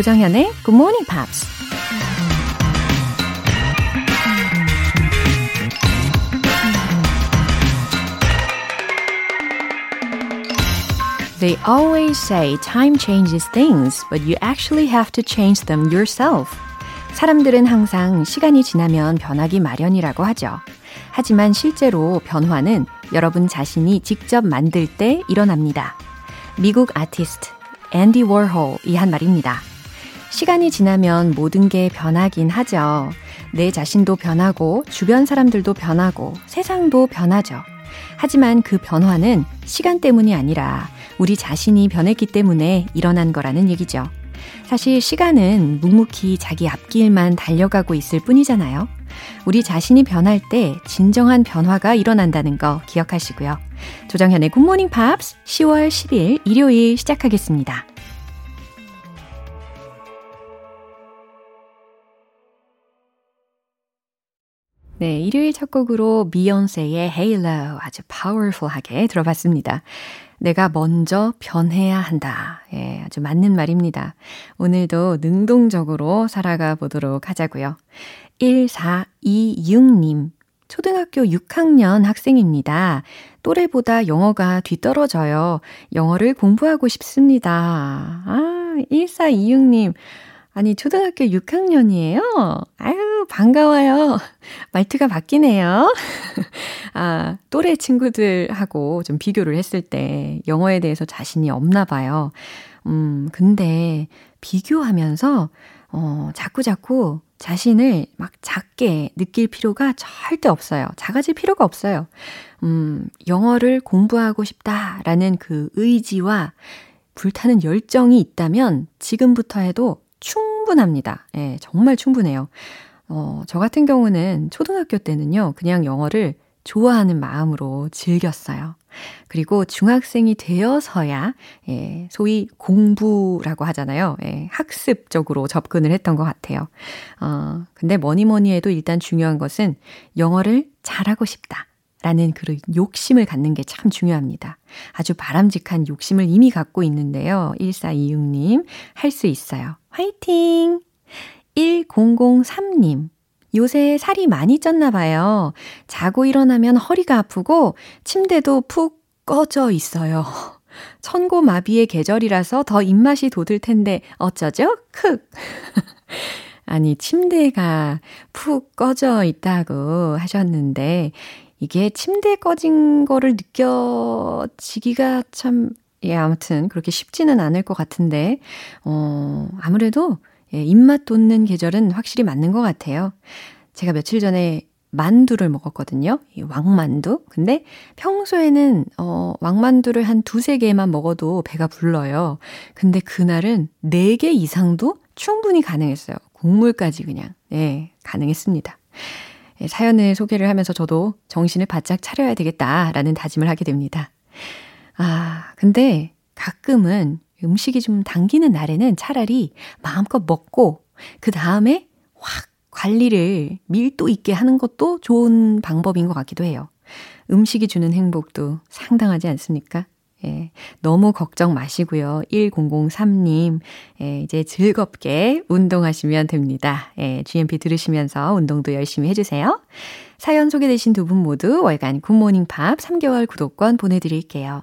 조정현의 Good Morning Pops. They always say time changes things, but you actually have to change them yourself. 사람들은 항상 시간이 지나면 변하기 마련이라고 하죠. 하지만 실제로 변화는 여러분 자신이 직접 만들 때 일어납니다. 미국 아티스트 앤디 워홀이 한 말입니다. 시간이 지나면 모든 게 변하긴 하죠. 내 자신도 변하고 주변 사람들도 변하고 세상도 변하죠. 하지만 그 변화는 시간 때문이 아니라 우리 자신이 변했기 때문에 일어난 거라는 얘기죠. 사실 시간은 묵묵히 자기 앞길만 달려가고 있을 뿐이잖아요. 우리 자신이 변할 때 진정한 변화가 일어난다는 거 기억하시고요. 조정현의 굿모닝 팝스 10월 10일 일요일 시작하겠습니다. 네, 일요일 첫 곡으로 비욘세의 Halo 아주 파워풀하게 들어봤습니다. 내가 먼저 변해야 한다. 예, 아주 맞는 말입니다. 오늘도 능동적으로 살아가 보도록 하자고요. 1426님. 초등학교 6학년 학생입니다. 또래보다 영어가 뒤떨어져요. 영어를 공부하고 싶습니다. 아, 1426님. 아니, 초등학교 6학년이에요? 아유, 반가워요. 말투가 바뀌네요. 아, 또래 친구들하고 좀 비교를 했을 때 영어에 대해서 자신이 없나 봐요. 음, 근데 비교하면서, 어, 자꾸 자꾸 자신을 막 작게 느낄 필요가 절대 없어요. 작아질 필요가 없어요. 음, 영어를 공부하고 싶다라는 그 의지와 불타는 열정이 있다면 지금부터 해도 충분합니다. 예, 정말 충분해요. 어, 저 같은 경우는 초등학교 때는요, 그냥 영어를 좋아하는 마음으로 즐겼어요. 그리고 중학생이 되어서야, 예, 소위 공부라고 하잖아요. 예, 학습적으로 접근을 했던 것 같아요. 어, 근데 뭐니 뭐니 해도 일단 중요한 것은 영어를 잘하고 싶다. 라는 그 욕심을 갖는 게 참 중요합니다. 아주 바람직한 욕심을 이미 갖고 있는데요. 1426님, 할 수 있어요. 화이팅! 1003님, 요새 살이 많이 쪘나 봐요. 자고 일어나면 허리가 아프고 침대도 푹 꺼져 있어요. 천고마비의 계절이라서 더 입맛이 돋을 텐데 어쩌죠? 크! 아니, 침대가 푹 꺼져 있다고 하셨는데, 이게 침대에 꺼진 거를 느껴지기가 참, 예, 아무튼 그렇게 쉽지는 않을 것 같은데, 어, 아무래도 예, 입맛 돋는 계절은 확실히 맞는 것 같아요. 제가 며칠 전에 만두를 먹었거든요. 이 왕만두. 근데 평소에는, 어, 왕만두를 한 두세 개만 먹어도 배가 불러요. 근데 그날은 네 개 이상도 충분히 가능했어요. 국물까지 그냥, 예, 가능했습니다. 예, 사연을 소개를 하면서 저도 정신을 바짝 차려야 되겠다라는 다짐을 하게 됩니다. 아, 근데 가끔은 음식이 좀 당기는 날에는 차라리 마음껏 먹고 그 다음에 확 관리를 밀도 있게 하는 것도 좋은 방법인 것 같기도 해요. 음식이 주는 행복도 상당하지 않습니까? 예, 너무 걱정 마시고요. 1003님, 예, 이제 즐겁게 운동하시면 됩니다. 예, GMP 들으시면서 운동도 열심히 해주세요. 사연 소개되신 두 분 모두 월간 굿모닝 팝 3개월 구독권 보내드릴게요.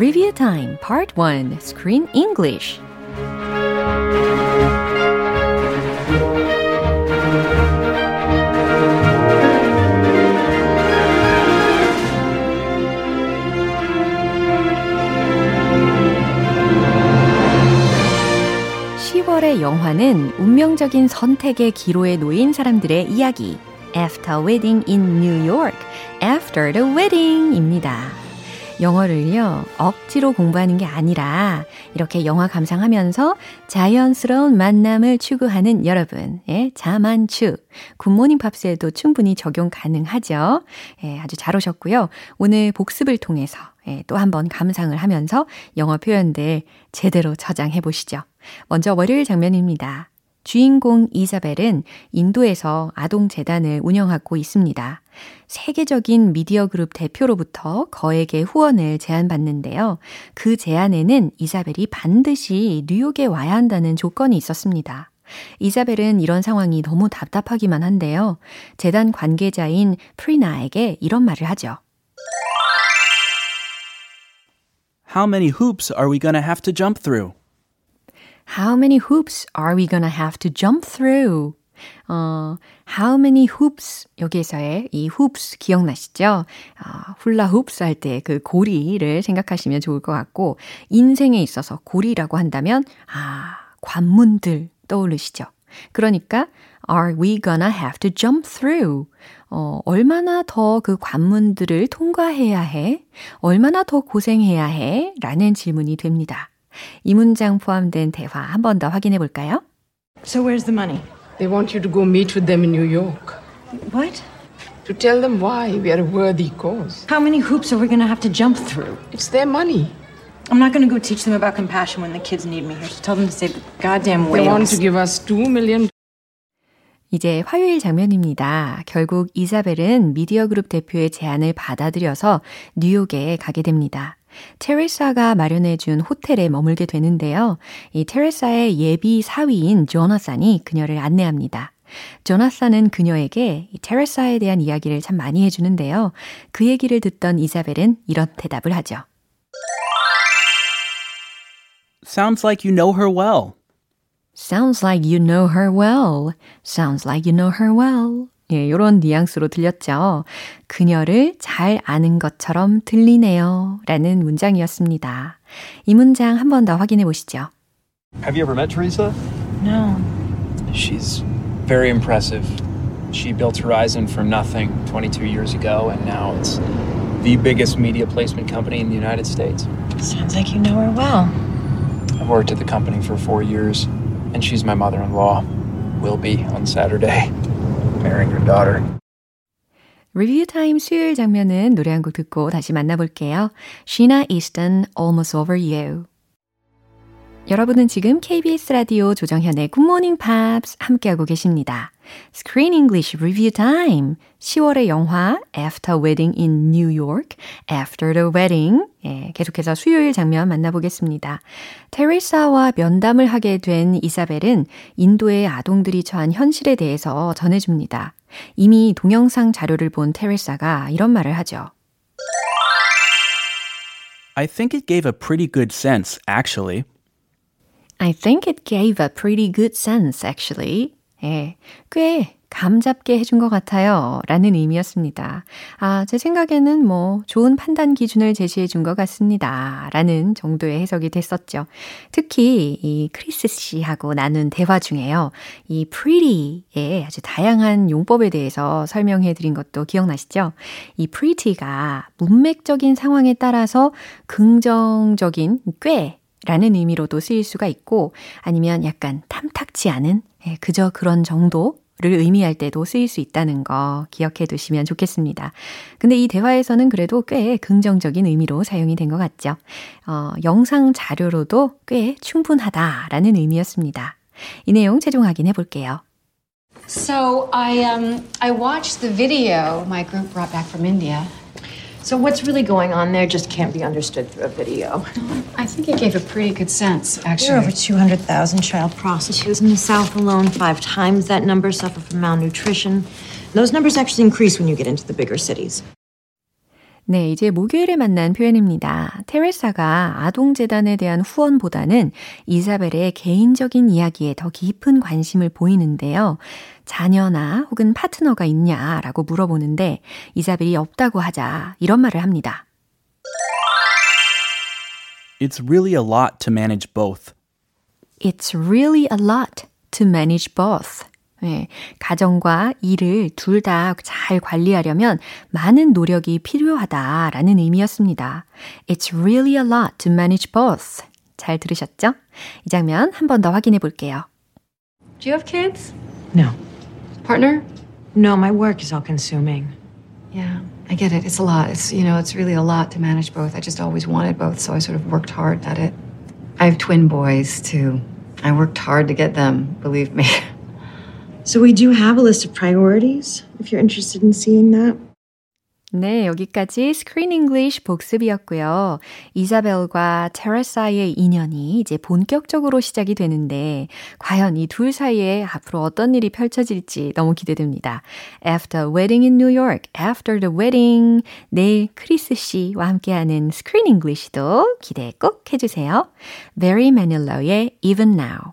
Trivia Time Part 1 Screen English 의 영화는 운명적인 선택의 기로에 놓인 사람들의 이야기 After Wedding in New York, After the Wedding입니다. 영어를요, 억지로 공부하는 게 아니라 이렇게 영화 감상하면서 자연스러운 만남을 추구하는 여러분, 예, 자만추. 굿모닝 팝스에도 충분히 적용 가능하죠. 예, 아주 잘 오셨고요. 오늘 복습을 통해서 예, 또 한번 감상을 하면서 영어 표현들 제대로 저장해 보시죠. 먼저 월요일 장면입니다. 주인공 이사벨은 인도에서 아동재단을 운영하고 있습니다. 세계적인 미디어 그룹 대표로부터 거액의 후원을 제안받는데요. 그 제안에는 이사벨이 반드시 뉴욕에 와야 한다는 조건이 있었습니다. 이사벨은 이런 상황이 너무 답답하기만 한데요. 재단 관계자인 프리나에게 이런 말을 하죠. How many hoops are we gonna have to jump through? How many hoops are we gonna have to jump through? 어, how many hoops 여기에서의 이 hoops 기억나시죠? 어, 훌라 hoops 할 때 그 고리를 생각하시면 좋을 것 같고 인생에 있어서 고리라고 한다면 아, 관문들 떠오르시죠? 그러니까 are we gonna have to jump through? 어, 얼마나 더 그 관문들을 통과해야 해? 얼마나 더 고생해야 해? 라는 질문이 됩니다. 이 문장 포함된 대화 한 번 더 확인해 볼까요? So where's the money? They want you to go meet with them in New York. What? To tell them why we are a worthy cause. How many hoops are we going to have to jump through? It's their money. I'm not going to go teach them about compassion when the kids need me here. So tell them to save the goddamn They want whales. to give us two million 이제 화요일 장면입니다. 결국 이사벨은 미디어 그룹 대표의 제안을 받아들여서 뉴욕에 가게 됩니다. 테레사가 마련해준 호텔에 머물게 되는데요. 이 테레사의 예비 사위인 조나산이 그녀를 안내합니다. 조나산은 그녀에게 이 테레사에 대한 이야기를 참 많이 해주는데요. 그 얘기를 듣던 이사벨은 이런 대답을 하죠. Sounds like you know her well. Sounds like you know her well. Sounds like you know her well. 예, 요런 뉘앙스로 들렸죠. 그녀를 잘 아는 것처럼 들리네요. 라는 문장이었습니다. 이 문장 한 번 더 확인해 보시죠. Have you ever met Teresa? No. She's very impressive. She built Horizon from nothing 22 years ago, and now it's the biggest media placement company in the United States. Sounds like you know her well. I've worked at the company for four years, and she's my mother in law. Will be on Saturday. Marrying her daughter. 리뷰 타임 수요일 장면은 노래 한 곡 듣고 다시 만나볼게요. Sheena Easton, Almost Over You. 여러분은 지금 KBS 라디오 조정현의 Good Morning Pops 함께하고 계십니다. Screen English Review Time. 10월의 영화 After Wedding in New York, After the Wedding. 예, 계속해서 수요일 장면 만나보겠습니다. 테레사와 면담을 하게 된 이사벨은 인도의 아동들이 처한 현실에 대해서 전해줍니다. 이미 동영상 자료를 본 테레사가 이런 말을 하죠. I think it gave a pretty good sense, actually. I think it gave a pretty good sense, actually. 예, 꽤 감잡게 해준 것 같아요. 라는 의미였습니다. 아, 제 생각에는 뭐, 좋은 판단 기준을 제시해 준 것 같습니다. 라는 정도의 해석이 됐었죠. 특히, 이 크리스 씨하고 나눈 대화 중에요. 이 pretty의 아주 다양한 용법에 대해서 설명해 드린 것도 기억나시죠? 이 pretty가 문맥적인 상황에 따라서 긍정적인 꽤 라는 의미로도 쓰일 수가 있고 아니면 약간 탐탁치 않은 예, 그저 그런 정도 를 의미할 때도 쓰일 수 있다는 거 기억해 두시면 좋겠습니다. 근데 이 대화에서는 그래도 꽤 긍정적인 의미로 사용이 된 것 같죠. 어, 영상 자료로도 꽤 충분하다라는 의미였습니다. 이 내용 최종 확인해 볼게요. So I um I watched the video my group brought back from India. So what's really going on there just can't be understood through a video. I think it gave a pretty good sense, There are actually. over 200,000 child prostitutes in the South alone. Five times that number suffer from malnutrition. Those numbers actually increase when you get into the bigger cities. 네, 이제 목요일에 만난 표현입니다. 테레사가 아동재단에 대한 후원보다는 이사벨의 개인적인 이야기에 더 깊은 관심을 보이는데요. 자녀나 혹은 파트너가 있냐라고 물어보는데 이사벨이 없다고 하자 이런 말을 합니다. It's really a lot to manage both. It's really a lot to manage both. 네, 가정과 일을 둘 다 잘 관리하려면 많은 노력이 필요하다라는 의미였습니다. It's really a lot to manage both. 잘 들으셨죠? 이 장면 한 번 더 확인해 볼게요. Do you have kids? No. Partner? No, my work is all consuming. Yeah, I get it. It's a lot. It's, you know, it's really a lot to manage both. I just always wanted both, so I sort of worked hard at it. I have twin boys, too. I worked hard to get them, believe me. So we do have a list of priorities if you're interested in seeing that. 네, 여기까지 Screen English 복습이었고요. 이사벨과 테레사의 인연이 이제 본격적으로 시작이 되는데 과연 이 둘 사이에 앞으로 어떤 일이 펼쳐질지 너무 기대됩니다. After Wedding in New York, After the Wedding 내일 크리스 씨와 함께하는 Screen English도 기대 꼭 해주세요. Barry Manilow의 Even Now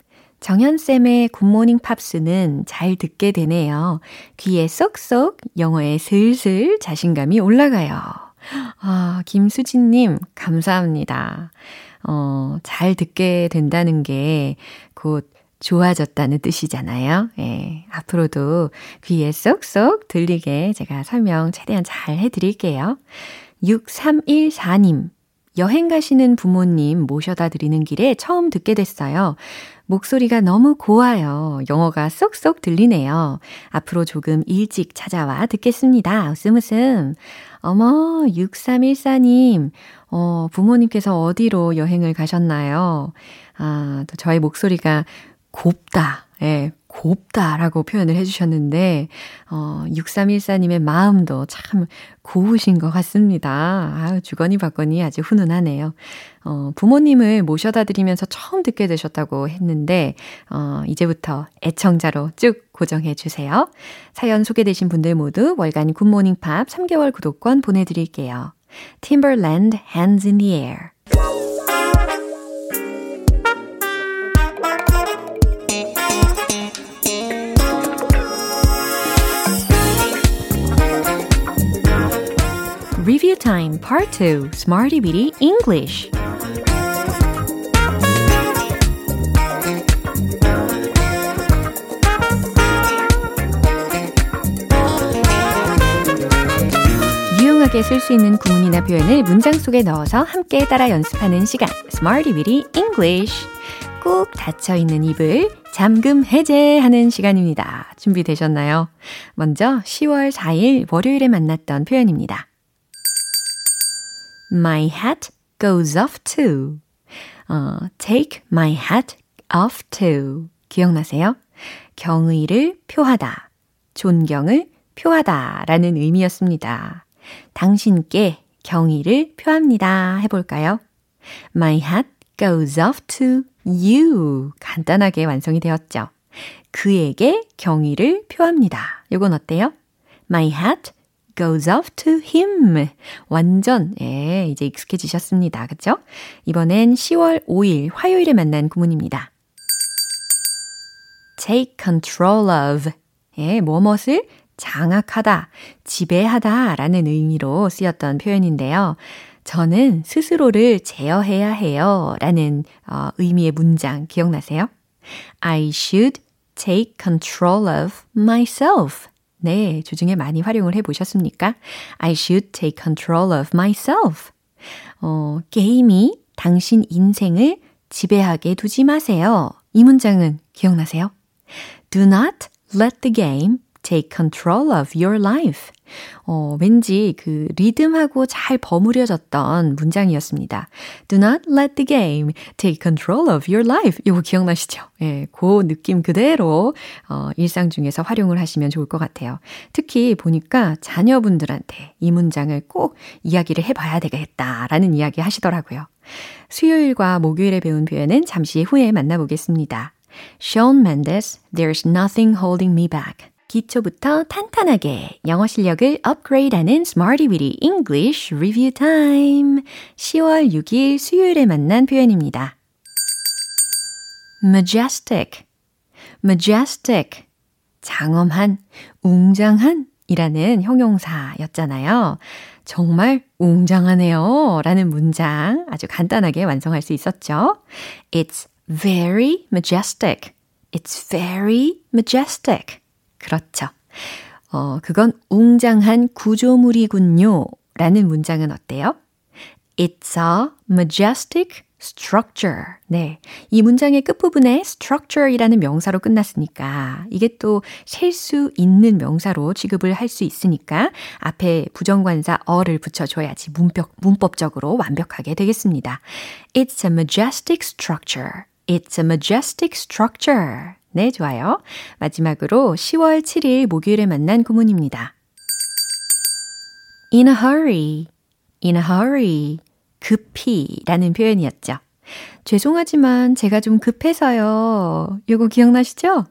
정현쌤의 굿모닝 팝스는 잘 듣게 되네요. 귀에 쏙쏙 영어에 슬슬 자신감이 올라가요. 아, 김수진님, 감사합니다. 어, 잘 듣게 된다는 게 곧 좋아졌다는 뜻이잖아요. 예, 앞으로도 귀에 쏙쏙 들리게 제가 설명 최대한 잘 해드릴게요. 6314님, 여행 가시는 부모님 모셔다 드리는 길에 처음 듣게 됐어요. 목소리가 너무 고와요. 영어가 쏙쏙 들리네요. 앞으로 조금 일찍 찾아와 듣겠습니다. 웃음 웃음. 어머, 6314님. 어, 부모님께서 어디로 여행을 가셨나요? 아, 또 저의 목소리가 곱다. 예, 곱다라고 표현을 해주셨는데, 어, 6314님의 마음도 참 고우신 것 같습니다. 아유, 주거니 받거니 아주 훈훈하네요. 어, 부모님을 모셔다 드리면서 처음 듣게 되셨다고 했는데, 어, 이제부터 애청자로 쭉 고정해 주세요. 사연 소개되신 분들 모두 월간 굿모닝 팝 3개월 구독권 보내드릴게요. Timberland Hands in the Air. Time Part 2 Smarty Bitty English 유용하게 쓸 수 있는 구문이나 표현을 문장 속에 넣어서 함께 따라 연습하는 시간 Smarty Bitty English 꾹 닫혀 있는 입을 잠금 해제하는 시간입니다. 준비되셨나요? 먼저 10월 4일 월요일에 만났던 표현입니다. My hat goes off to. 어, take my hat off to. 기억나세요? 경의를 표하다, 존경을 표하다 라는 의미였습니다. 당신께 경의를 표합니다. 해볼까요? My hat goes off to you. 간단하게 완성이 되었죠. 그에게 경의를 표합니다. 요건 어때요? My hat goes off to him. 완전, 예, 이제 익숙해지셨습니다. 그쵸? 이번엔 10월 5일 화요일에 만난 구문입니다. take control of. 예, 뭐뭇을 장악하다, 지배하다 라는 의미로 쓰였던 표현인데요. 저는 스스로를 제어해야 해요 라는 어, 의미의 문장 기억나세요? I should take control of myself. 네, 주중에 많이 활용을 해 보셨습니까? I should take control of myself. 어, 게임이 당신 인생을 지배하게 두지 마세요. 이 문장은 기억나세요? Do not let the game take control of your life. 어, 왠지 그 리듬하고 잘 버무려졌던 문장이었습니다. Do not let the game take control of your life. 이거 기억나시죠? 예, 그 느낌 그대로 어, 일상 중에서 활용을 하시면 좋을 것 같아요. 특히 보니까 자녀분들한테 이 문장을 꼭 이야기를 해봐야 되겠다라는 이야기 하시더라고요. 수요일과 목요일에 배운 표현은 잠시 후에 만나보겠습니다. Shawn Mendes, There's Nothing Holding Me Back. 기초부터 탄탄하게 영어 실력을 업그레이드하는 Smarty Weedy English Review Time. 10월 6일 수요일에 만난 표현입니다. majestic, majestic. 장엄한, 웅장한 이라는 형용사였잖아요. 정말 웅장하네요. 라는 문장 아주 간단하게 완성할 수 있었죠. It's very majestic. It's very majestic. 그렇죠. 어, 그건 웅장한 구조물이군요. 라는 문장은 어때요? It's a majestic structure. 네. 이 문장의 끝부분에 structure이라는 명사로 끝났으니까 이게 또 셀 수 있는 명사로 취급을 할 수 있으니까 앞에 부정관사 어를 붙여줘야지 문법, 문법적으로 완벽하게 되겠습니다. It's a majestic structure. It's a majestic structure. 네, 좋아요. 마지막으로 10월 7일 목요일에 만난 구문입니다. in a hurry, in a hurry. 급히 라는 표현이었죠. 죄송하지만 제가 좀 급해서요. 요거 기억나시죠?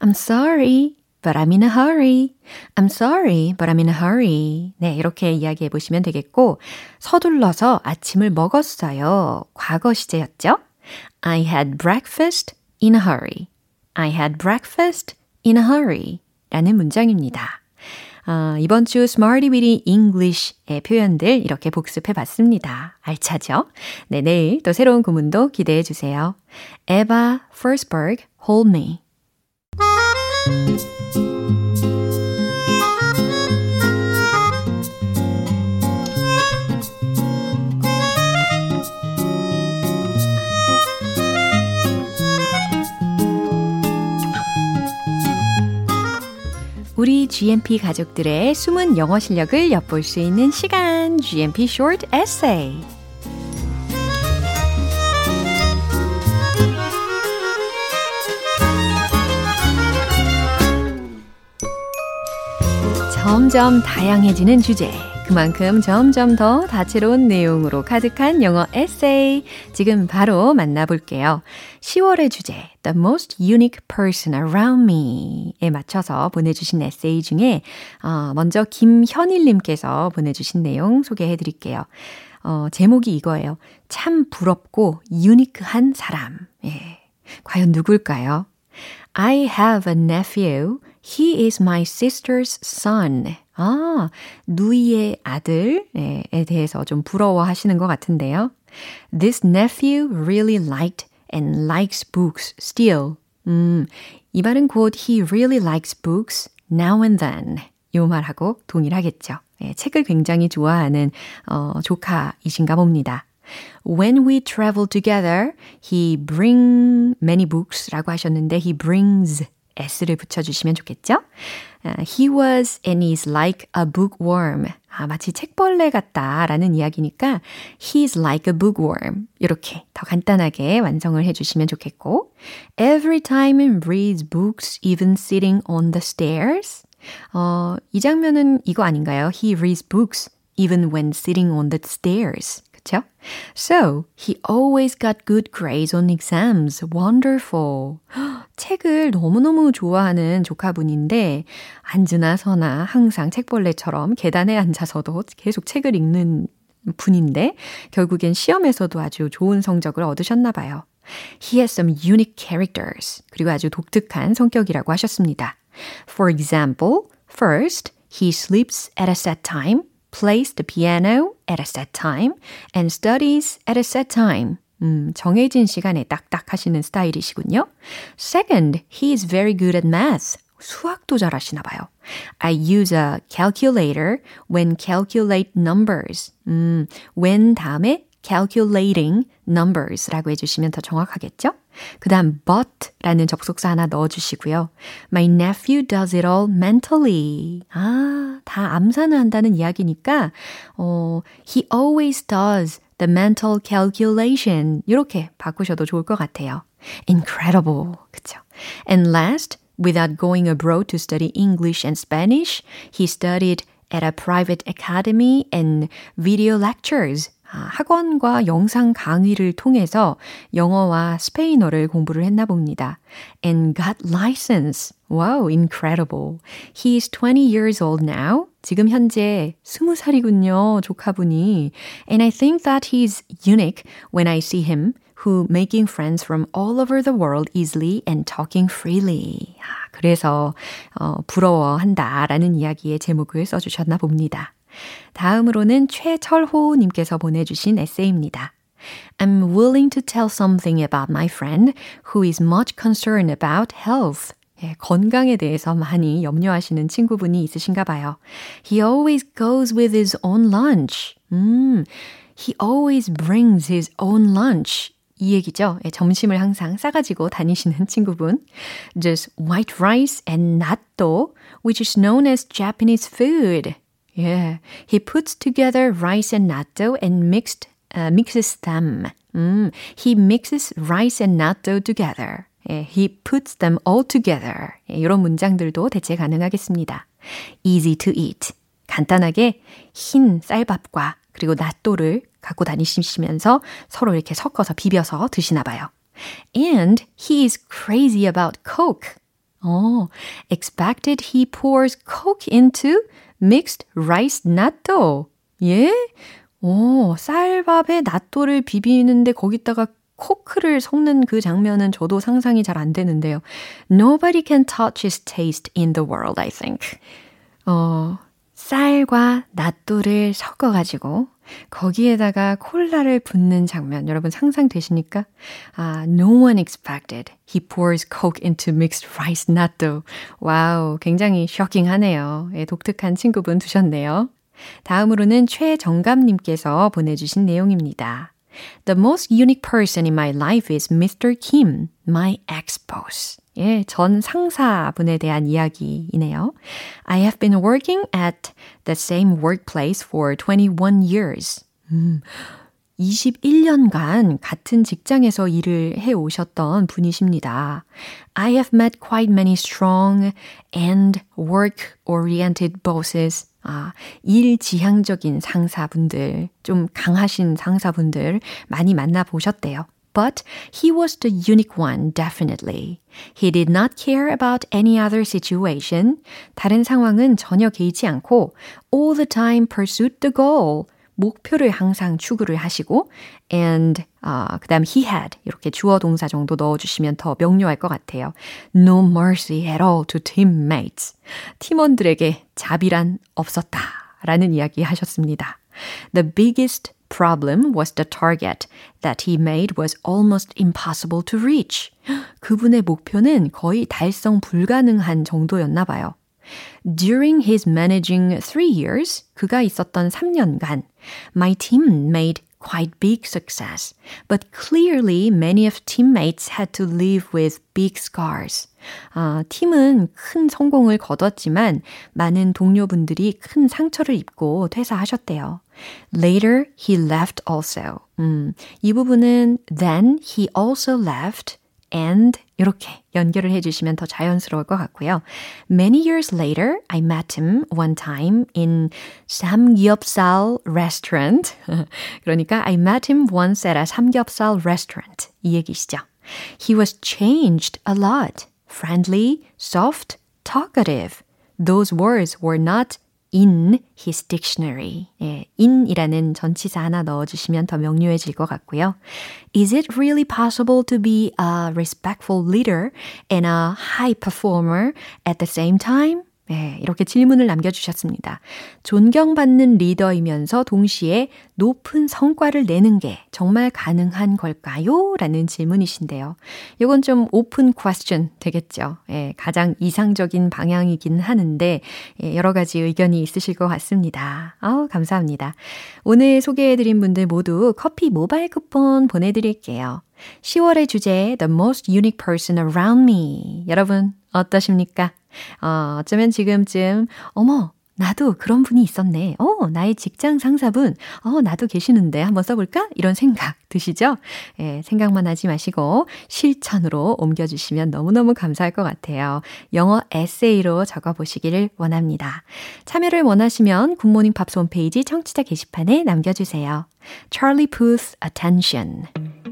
I'm sorry, but I'm in a hurry. I'm sorry, but I'm in a hurry. 네, 이렇게 이야기해 보시면 되겠고, 서둘러서 아침을 먹었어요. 과거 시제였죠? I had breakfast in a hurry. I had breakfast in a hurry. 라는 문장입니다. 아, 이번 주 Smarty Weedy English의 표현들 이렇게 복습해 봤습니다. 알차죠? 네, 내일 또 새로운 구문도 기대해 주세요. Eva Forsberg, Hold Me. 우리 GMP 가족들의 숨은 영어 실력을 엿볼 수 있는 시간, GMP Short Essay. 점점 다양해지는 주제. 그만큼 점점 더 다채로운 내용으로 가득한 영어 에세이 지금 바로 만나볼게요. 10월의 주제 The most unique person around me에 맞춰서 보내주신 에세이 중에 어, 먼저 김현일님께서 보내주신 내용 소개해 드릴게요. 어, 제목이 이거예요. 참 부럽고 유니크한 사람. 예. 과연 누굴까요? I have a nephew. He is my sister's son. 아, 누이의 아들에 대해서 좀 부러워하시는 것 같은데요. This nephew really liked and likes books still. 음, 이 말은 곧 he really likes books now and then. 요 말하고 동일하겠죠. 예, 책을 굉장히 좋아하는 어, 조카이신가 봅니다. When we travel together, he bring many books 라고 하셨는데 he brings s를 붙여주시면 좋겠죠? Uh, he was and is like a bookworm. 아, 마치 책벌레 같다라는 이야기니까 he's like a bookworm. 이렇게 더 간단하게 완성을 해 주시면 좋겠고 Every time he reads books even sitting on the stairs. 어, 이 장면은 이거 아닌가요? He reads books even when sitting on the stairs. 그쵸? So, he always got good grades on exams. Wonderful. 책을 너무너무 좋아하는 조카분인데, 앉으나 서나 항상 책벌레처럼 계단에 앉아서도 계속 책을 읽는 분인데, 결국엔 시험에서도 아주 좋은 성적을 얻으셨나 봐요. He has some unique characters. 그리고 아주 독특한 성격이라고 하셨습니다. For example, first, he sleeps at a set time. plays the piano at a set time and studies at a set time. 음, 정해진 시간에 딱딱 하시는 스타일이시군요. Second, he is very good at math. 수학도 잘하시나 봐요. I use a calculator when calculate numbers. 음, when 다음에 calculating numbers라고 해주시면 더 정확하겠죠? 그 다음 but라는 접속사 하나 넣어주시고요. My nephew does it all mentally. 아, 다 암산을 한다는 이야기니까 어, he always does the mental calculation 이렇게 바꾸셔도 좋을 것 같아요. Incredible. 그쵸? And last, without going abroad to study English and Spanish, he studied at a private academy and video lectures. 학원과 영상 강의를 통해서 영어와 스페인어를 공부를 했나 봅니다. And got license. Wow, incredible. He is 20 years old now. 지금 현재 20살이군요, 조카분이. And I think that he's unique when I see him who making friends from all over the world easily and talking freely. 그래서 어, 부러워한다라는 이야기의 제목을 써주셨나 봅니다. 다음으로는 최철호 님께서 보내주신 에세이입니다. I'm willing to tell something about my friend who is much concerned about health. 예, 건강에 대해서 많이 염려하시는 친구분이 있으신가 봐요. He always goes with his own lunch. 음, he always brings his own lunch. 이 얘기죠. 예, 점심을 항상 싸가지고 다니시는 친구분. Just white rice and natto, which is known as Japanese food. Yeah, he puts together rice and natto and mixed uh, mixes them. 음, he mixes rice and natto together. 예, he puts them all together. 예, 이런 문장들도 대체 가능하겠습니다. easy to eat. 간단하게 흰 쌀밥과 그리고 낫또를 갖고 다니시면서 서로 이렇게 섞어서 비벼서 드시나 봐요. And he is crazy about Coke. 어, expected he pours Coke into mixed rice natto. 예? 오, 쌀밥에 낫또를 비비는데 거기다가 코크를 섞는 그 장면은 저도 상상이 잘 안 되는데요. Nobody can touch his taste in the world, I think. 어, 쌀과 낫또를 섞어가지고 거기에다가 콜라를 붓는 장면 여러분 상상되십니까? 아, no one expected. He pours coke into mixed rice natto. 와우, 굉장히 쇼킹하네요. 예, 독특한 친구분 두셨네요. 다음으로는 최정감님께서 보내주신 내용입니다. The most unique person in my life is Mr. Kim, my ex-boss. 예, 전 상사분에 대한 이야기이네요. I have been working at the same workplace for 21 years. 음, 21년간 같은 직장에서 일을 해 오셨던 분이십니다. I have met quite many strong and work-oriented bosses. 아, 일 지향적인 상사분들, 좀 강하신 상사분들 많이 만나보셨대요. But he was the unique one, definitely. He did not care about any other situation. 다른 상황은 전혀 개의치 않고 all the time pursued the goal. 목표를 항상 추구를 하시고 and 아, 그 다음 he had 이렇게 주어 동사 정도 넣어 주시면 더 명료할 것 같아요. No mercy at all to teammates. 팀원들에게 자비란 없었다 라는 이야기 하셨습니다. The biggest problem was the target that he made was almost impossible to reach. 그분의 목표는 거의 달성 불가능한 정도였나 봐요. During his managing three years, 그가 있었던 3년간, my team made quite big success, but clearly many of teammates had to live with big scars. 아, 팀은 큰 성공을 거뒀지만 많은 동료분들이 큰 상처를 입고 퇴사하셨대요. Later, he left also. 음, 이 부분은 then he also left and 이렇게 연결을 해주시면 더 자연스러울 것 같고요. Many years later, I met him one time in 삼겹살 restaurant. 그러니까 I met him once at a 삼겹살 restaurant. 이 얘기시죠. He was changed a lot. Friendly, soft, talkative. Those words were not in his dictionary. 예, in이라는 전치사 하나 넣어주시면 더 명료해질 것 같고요. Is it really possible to be a respectful leader and a high performer at the same time? 네, 이렇게 질문을 남겨주셨습니다. 존경받는 리더이면서 동시에 높은 성과를 내는 게 정말 가능한 걸까요? 라는 질문이신데요. 이건 좀 오픈 퀘스천 되겠죠. 예, 가장 이상적인 방향이긴 하는데 예, 여러 가지 의견이 있으실 것 같습니다. 아우, 감사합니다. 오늘 소개해드린 분들 모두 커피 모바일 쿠폰 보내드릴게요. 10월의 주제 The Most Unique Person Around Me. 여러분 어떠십니까? 어, 어쩌면 지금쯤, 어머, 나도 그런 분이 있었네. 어, 나의 직장 상사분. 어, 나도 계시는데 한번 써볼까? 이런 생각 드시죠? 예, 생각만 하지 마시고 실천으로 옮겨주시면 너무너무 감사할 것 같아요. 영어 에세이로 적어보시기를 원합니다. 참여를 원하시면 굿모닝 팝스 홈페이지 청취자 게시판에 남겨주세요. Charlie Puth's Attention.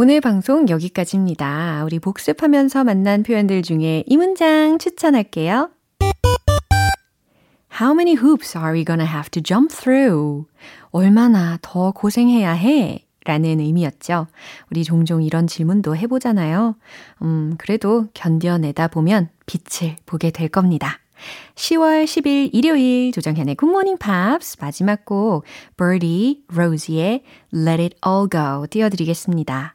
오늘 방송 여기까지입니다. 우리 복습하면서 만난 표현들 중에 이 문장 추천할게요. How many hoops are we gonna have to jump through? 얼마나 더 고생해야 해? 라는 의미였죠. 우리 종종 이런 질문도 해보잖아요. 음, 그래도 견뎌내다 보면 빛을 보게 될 겁니다. 10월 10일 일요일 조정현의 굿모닝 팝스 마지막 곡 Birdie Rosie의 Let It All Go 띄워드리겠습니다.